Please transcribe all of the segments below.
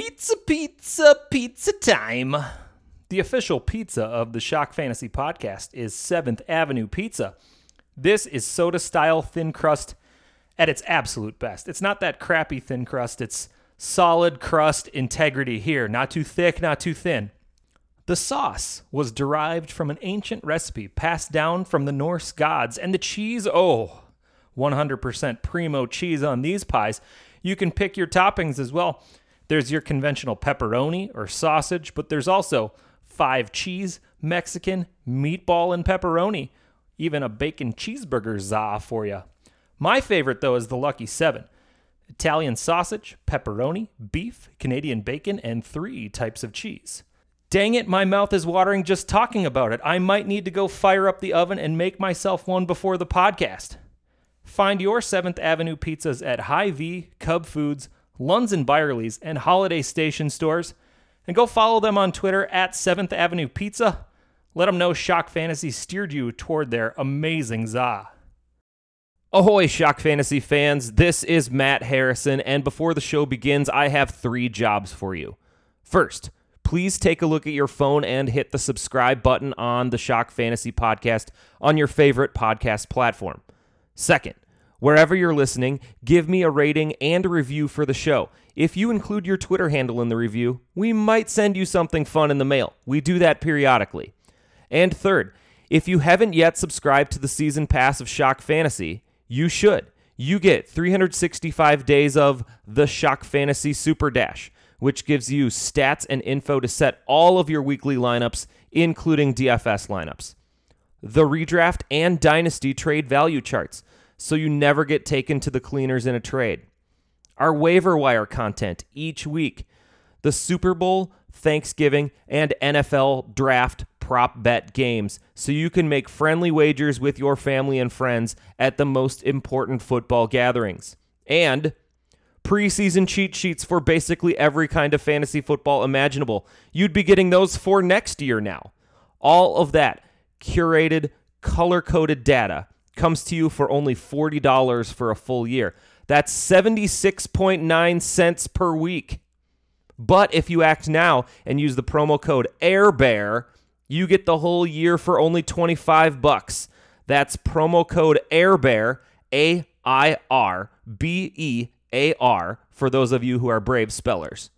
Pizza, pizza, pizza time. The official pizza of the Shock Fantasy podcast is 7th Avenue Pizza. This is soda style thin crust at its absolute best. It's not that crappy thin crust, it's solid crust integrity here. Not too thick, not too thin. The sauce was derived from an ancient recipe passed down from the Norse gods, and the cheese, oh, 100% primo cheese on these pies. You can pick your toppings as well. There's your conventional pepperoni or sausage, but there's also five cheese, Mexican, meatball, and pepperoni. Even a bacon cheeseburger za for you. My favorite, though, is the Lucky Seven Italian sausage, pepperoni, beef, Canadian bacon, and three types of cheese. Dang it, my mouth is watering just talking about it. I might need to go fire up the oven and make myself one before the podcast. Find your 7th Avenue pizzas at Hy-Vee, Cub Foods, Lunds and Byerly's, and Holiday Station stores. And go follow them on Twitter at 7th Avenue Pizza. Let them know Shock Fantasy steered you toward their amazing za. Ahoy, Shock Fantasy fans. This is Matt Harrison, and before the show begins, I have three jobs for you. First, please take a look at your phone and hit the subscribe button on the Shock Fantasy podcast on your favorite podcast platform. Second, wherever you're listening, give me a rating and a review for the show. If you include your Twitter handle in the review, we might send you something fun in the mail. We do that periodically. And third, if you haven't yet subscribed to the season pass of Shock Fantasy, you should. You get 365 days of the Shock Fantasy Super Dash, which gives you stats and info to set all of your weekly lineups, including DFS lineups. The redraft and dynasty trade value charts, so you never get taken to the cleaners in a trade. Our waiver wire content each week. The Super Bowl, Thanksgiving, and NFL draft prop bet games so you can make friendly wagers with your family and friends at the most important football gatherings. And preseason cheat sheets for basically every kind of fantasy football imaginable. You'd be getting those for next year now. All of that curated, color coded data comes to you for only $40 for a full year. That's 76.9 cents per week. But if you act now and use the promo code AIRBEAR, you get the whole year for only 25 bucks. That's promo code AIRBEAR, A I R B E A R, for those of you who are brave spellers.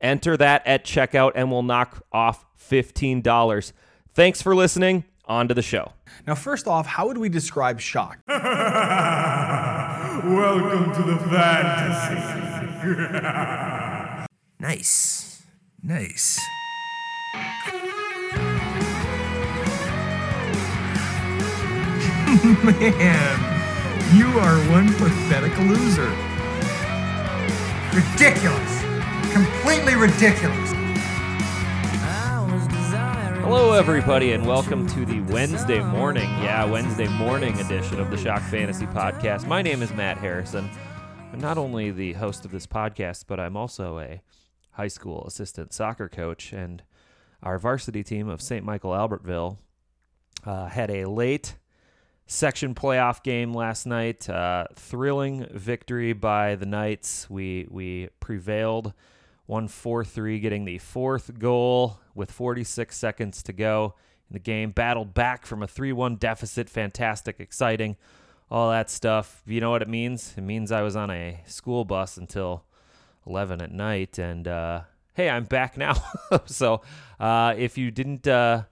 Enter that at checkout and we'll knock off $15. Thanks for listening. On to the show. Now, first off, how would we describe shock? Welcome to the fantasy. Nice. Nice. Man, you are one pathetic loser. Ridiculous. Completely ridiculous. Hello, everybody, and welcome to the Wednesday morning, yeah, Wednesday morning edition of the Shock Fantasy Podcast. My name is Matt Harrison. I'm not only the host of this podcast, but I'm also a high school assistant soccer coach, and our varsity team of St. Michael Albertville uh, had a late section playoff game last night. Uh, thrilling victory by the Knights. We we prevailed, won four three, getting the fourth goal with 46 seconds to go in the game. Battled back from a three one deficit. Fantastic, exciting, all that stuff. You know what it means? It means I was on a school bus until 11 at night, and uh, hey, I'm back now. so uh, if you didn't. Uh,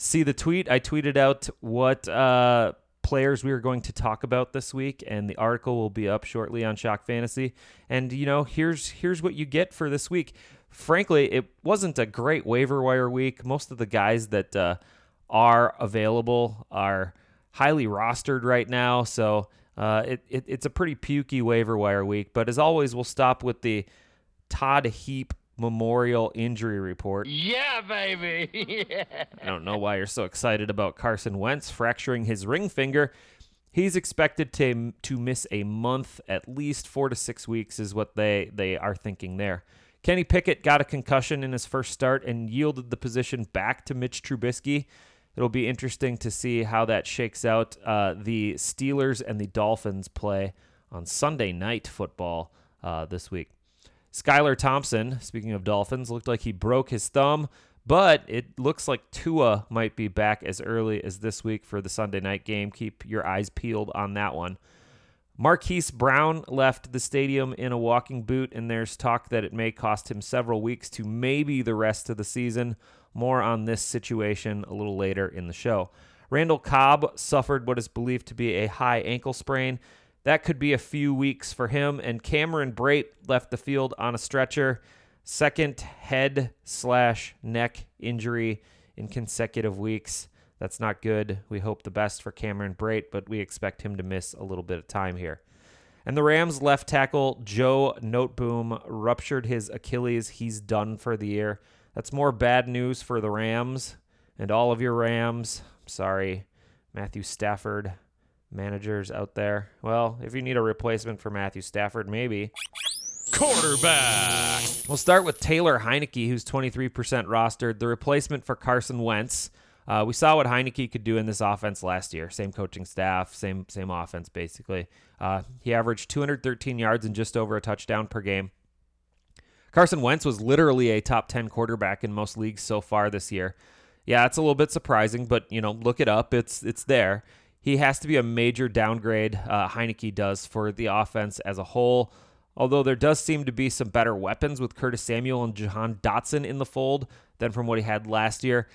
see the tweet. I tweeted out what uh, players we are going to talk about this week, and the article will be up shortly on Shock Fantasy. And you know, here's here's what you get for this week. Frankly, it wasn't a great waiver wire week. Most of the guys that uh, are available are highly rostered right now, so uh, it, it, it's a pretty pukey waiver wire week. But as always, we'll stop with the Todd Heap Memorial Injury Report. Yeah, baby. yeah. I don't know why you're so excited about Carson Wentz fracturing his ring finger. He's expected to to miss a month, at least four to six weeks, is what they they are thinking there. Kenny Pickett got a concussion in his first start and yielded the position back to Mitch Trubisky. It'll be interesting to see how that shakes out. Uh, the Steelers and the Dolphins play on Sunday night football uh, this week. Skylar Thompson, speaking of Dolphins, looked like he broke his thumb, but it looks like Tua might be back as early as this week for the Sunday night game. Keep your eyes peeled on that one. Marquise Brown left the stadium in a walking boot, and there's talk that it may cost him several weeks to maybe the rest of the season. More on this situation a little later in the show. Randall Cobb suffered what is believed to be a high ankle sprain. That could be a few weeks for him. And Cameron Brate left the field on a stretcher. Second head slash neck injury in consecutive weeks. That's not good. We hope the best for Cameron Brate, but we expect him to miss a little bit of time here. And the Rams left tackle Joe Noteboom ruptured his Achilles. He's done for the year. That's more bad news for the Rams and all of your Rams. Sorry, Matthew Stafford managers out there. Well, if you need a replacement for Matthew Stafford, maybe. Quarterback. We'll start with Taylor Heinicke, who's 23% rostered, the replacement for Carson Wentz. Uh, we saw what Heinicke could do in this offense last year. Same coaching staff, same same offense basically. Uh, he averaged 213 yards and just over a touchdown per game. Carson Wentz was literally a top 10 quarterback in most leagues so far this year. Yeah, it's a little bit surprising, but you know, look it up. It's it's there. He has to be a major downgrade. Uh, Heinicke does for the offense as a whole. Although there does seem to be some better weapons with Curtis Samuel and Jahan Dotson in the fold than from what he had last year.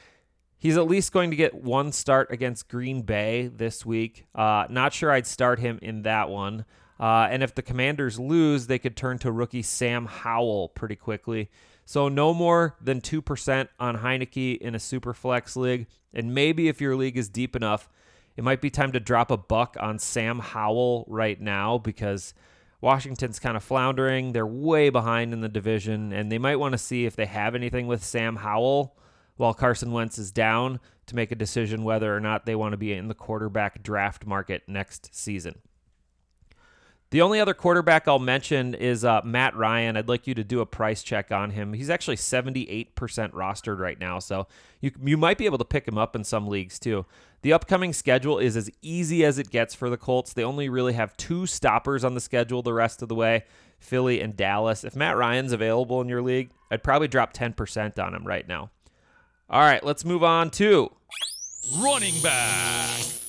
He's at least going to get one start against Green Bay this week. Uh, not sure I'd start him in that one. Uh, and if the Commanders lose, they could turn to rookie Sam Howell pretty quickly. So no more than 2% on Heinicke in a super flex league. And maybe if your league is deep enough, it might be time to drop a buck on Sam Howell right now because Washington's kind of floundering. They're way behind in the division, and they might want to see if they have anything with Sam Howell while Carson Wentz is down to make a decision whether or not they want to be in the quarterback draft market next season. The only other quarterback I'll mention is uh, Matt Ryan. I'd like you to do a price check on him. He's actually 78% rostered right now, so you, you might be able to pick him up in some leagues too. The upcoming schedule is as easy as it gets for the Colts. They only really have two stoppers on the schedule the rest of the way Philly and Dallas. If Matt Ryan's available in your league, I'd probably drop 10% on him right now. All right, let's move on to Running back.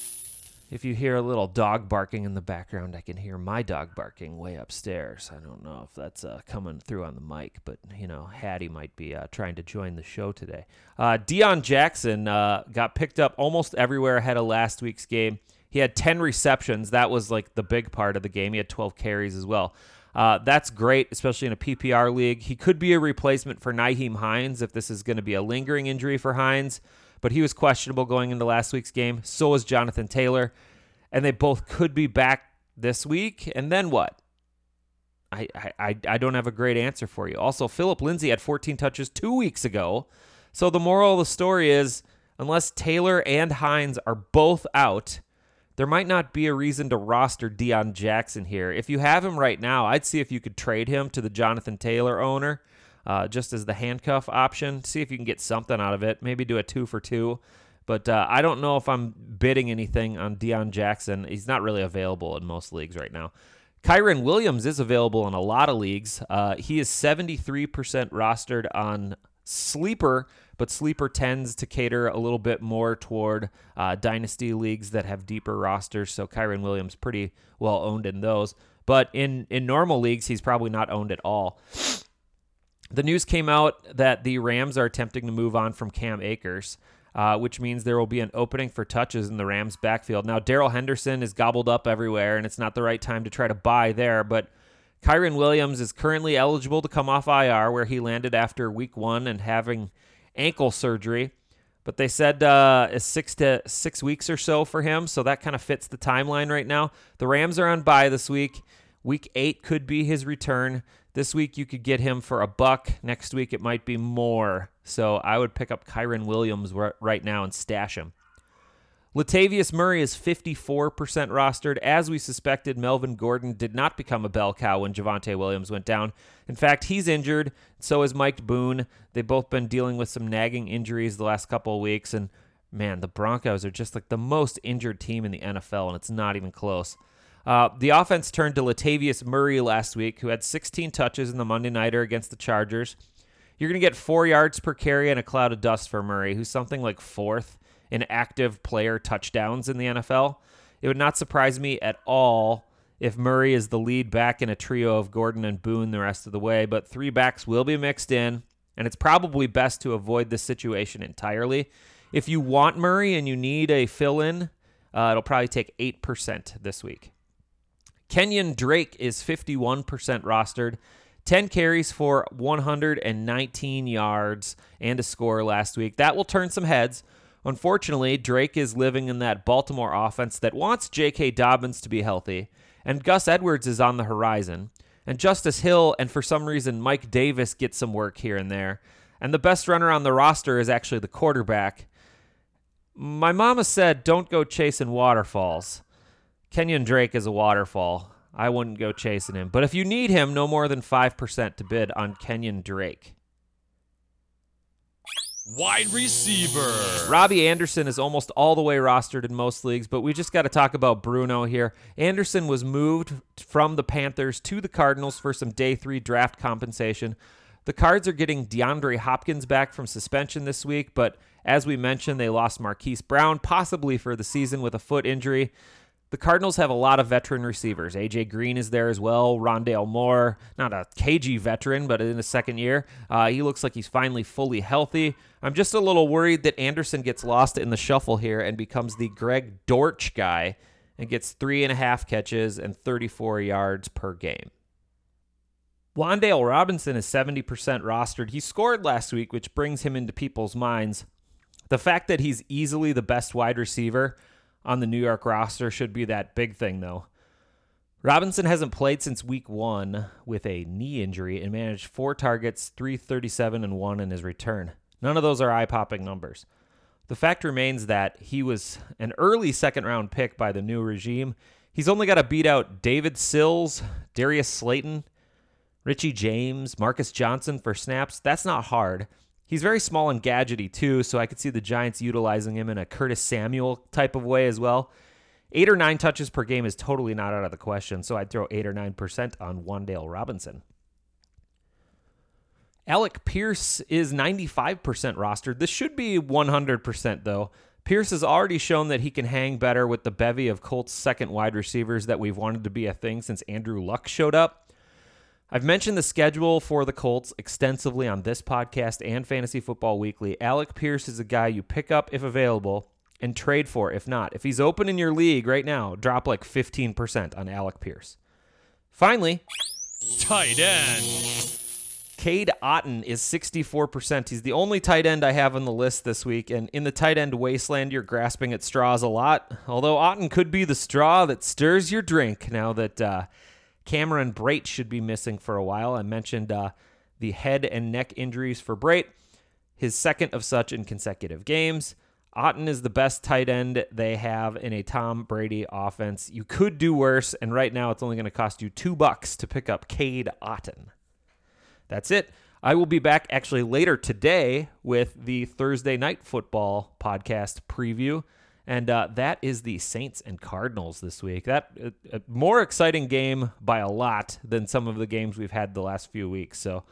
If you hear a little dog barking in the background, I can hear my dog barking way upstairs. I don't know if that's uh, coming through on the mic, but you know, Hattie might be uh, trying to join the show today. Uh, Deon Jackson uh, got picked up almost everywhere ahead of last week's game. He had 10 receptions. That was like the big part of the game. He had 12 carries as well. Uh, that's great, especially in a PPR league. He could be a replacement for Nyheim Hines if this is going to be a lingering injury for Hines but he was questionable going into last week's game. So was Jonathan Taylor. And they both could be back this week. And then what? I, I, I don't have a great answer for you. Also, Philip Lindsay had 14 touches two weeks ago. So the moral of the story is unless Taylor and Hines are both out, there might not be a reason to roster Deon Jackson here. If you have him right now, I'd see if you could trade him to the Jonathan Taylor owner uh, just as the handcuff option. See if you can get something out of it. Maybe do a two for two. But uh, I don't know if I'm bidding anything on Deon Jackson. He's not really available in most leagues right now. Kyren Williams is available in a lot of leagues. Uh, he is 73% rostered on Sleeper, but Sleeper tends to cater a little bit more toward uh, dynasty leagues that have deeper rosters. So Kyren Williams pretty well owned in those. But in in normal leagues, he's probably not owned at all. The news came out that the Rams are attempting to move on from Cam Akers, uh, which means there will be an opening for touches in the Rams' backfield. Now, Darrell Henderson is gobbled up everywhere, and it's not the right time to try to buy there, but Kyren Williams is currently eligible to come off IR, where he landed after week one and having ankle surgery. But they said uh, six to six weeks or so for him, so that kind of fits the timeline right now. The Rams are on bye this week. Week eight could be his return. This week you could get him for a buck. Next week it might be more. So I would pick up Kyren Williams right now and stash him. Latavius Murray is 54% rostered. As we suspected, Melvin Gordon did not become a bell cow when Javonte Williams went down. In fact, he's injured. So is Mike Boone. They've both been dealing with some nagging injuries the last couple of weeks. And man, the Broncos are just like the most injured team in the NFL, and it's not even close. Uh, the offense turned to Latavius Murray last week, who had 16 touches in the Monday Nighter against the Chargers. You're going to get four yards per carry and a cloud of dust for Murray, who's something like fourth in active player touchdowns in the NFL. It would not surprise me at all if Murray is the lead back in a trio of Gordon and Boone the rest of the way, but three backs will be mixed in, and it's probably best to avoid this situation entirely. If you want Murray and you need a fill in, uh, it'll probably take 8% this week. Kenyon Drake is 51% rostered. 10 carries for 119 yards and a score last week. That will turn some heads. Unfortunately, Drake is living in that Baltimore offense that wants J.K. Dobbins to be healthy, and Gus Edwards is on the horizon. And Justice Hill and for some reason Mike Davis get some work here and there. And the best runner on the roster is actually the quarterback. My mama said, don't go chasing waterfalls. Kenyon Drake is a waterfall. I wouldn't go chasing him. But if you need him, no more than 5% to bid on Kenyon Drake. Wide receiver. Robbie Anderson is almost all the way rostered in most leagues, but we just got to talk about Bruno here. Anderson was moved from the Panthers to the Cardinals for some day three draft compensation. The Cards are getting DeAndre Hopkins back from suspension this week, but as we mentioned, they lost Marquise Brown, possibly for the season with a foot injury. The Cardinals have a lot of veteran receivers. AJ Green is there as well. Rondale Moore, not a KG veteran, but in his second year, uh, he looks like he's finally fully healthy. I'm just a little worried that Anderson gets lost in the shuffle here and becomes the Greg Dortch guy and gets three and a half catches and 34 yards per game. Wan'Dale Robinson is 70% rostered. He scored last week, which brings him into people's minds. The fact that he's easily the best wide receiver on the New York roster should be that big thing, though. Robinson hasn't played since week one with a knee injury and managed four targets, 337 and one in his return. None of those are eye popping numbers. The fact remains that he was an early second round pick by the new regime. He's only got to beat out David Sills, Darius Slayton, Richie James, Marcus Johnson for snaps. That's not hard. He's very small and gadgety too, so I could see the Giants utilizing him in a Curtis Samuel type of way as well. Eight or nine touches per game is totally not out of the question, so I'd throw eight or nine percent on Wan'Dale Robinson. Alec Pierce is 95% rostered. This should be 100% though. Pierce has already shown that he can hang better with the bevy of Colts second wide receivers that we've wanted to be a thing since Andrew Luck showed up. I've mentioned the schedule for the Colts extensively on this podcast and Fantasy Football Weekly. Alec Pierce is a guy you pick up if available and trade for if not. If he's open in your league right now, drop like 15% on Alec Pierce. Finally, Tight end. Cade Otton is 64%. He's the only tight end I have on the list this week. And in the tight end wasteland, you're grasping at straws a lot. Although Otton could be the straw that stirs your drink now that uh, Cameron Brate should be missing for a while. I mentioned uh, the head and neck injuries for Brate, his second of such in consecutive games. Otton is the best tight end they have in a Tom Brady offense. You could do worse, and right now it's only going to cost you two bucks to pick up Cade Otton. That's it. I will be back actually later today with the Thursday night football podcast preview. And uh, that is the Saints and Cardinals this week. That uh, a more exciting game by a lot than some of the games we've had the last few weeks. So,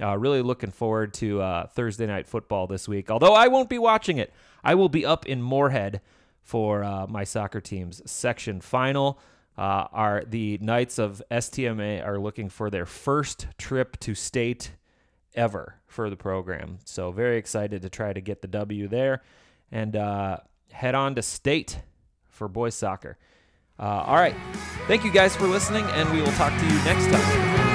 uh, really looking forward to uh, Thursday night football this week. Although I won't be watching it, I will be up in Moorhead for uh, my soccer team's section final. Uh, are the Knights of STMA are looking for their first trip to state ever for the program. So very excited to try to get the W there. And uh, head on to state for boys soccer. Uh, all right. Thank you guys for listening, and we will talk to you next time.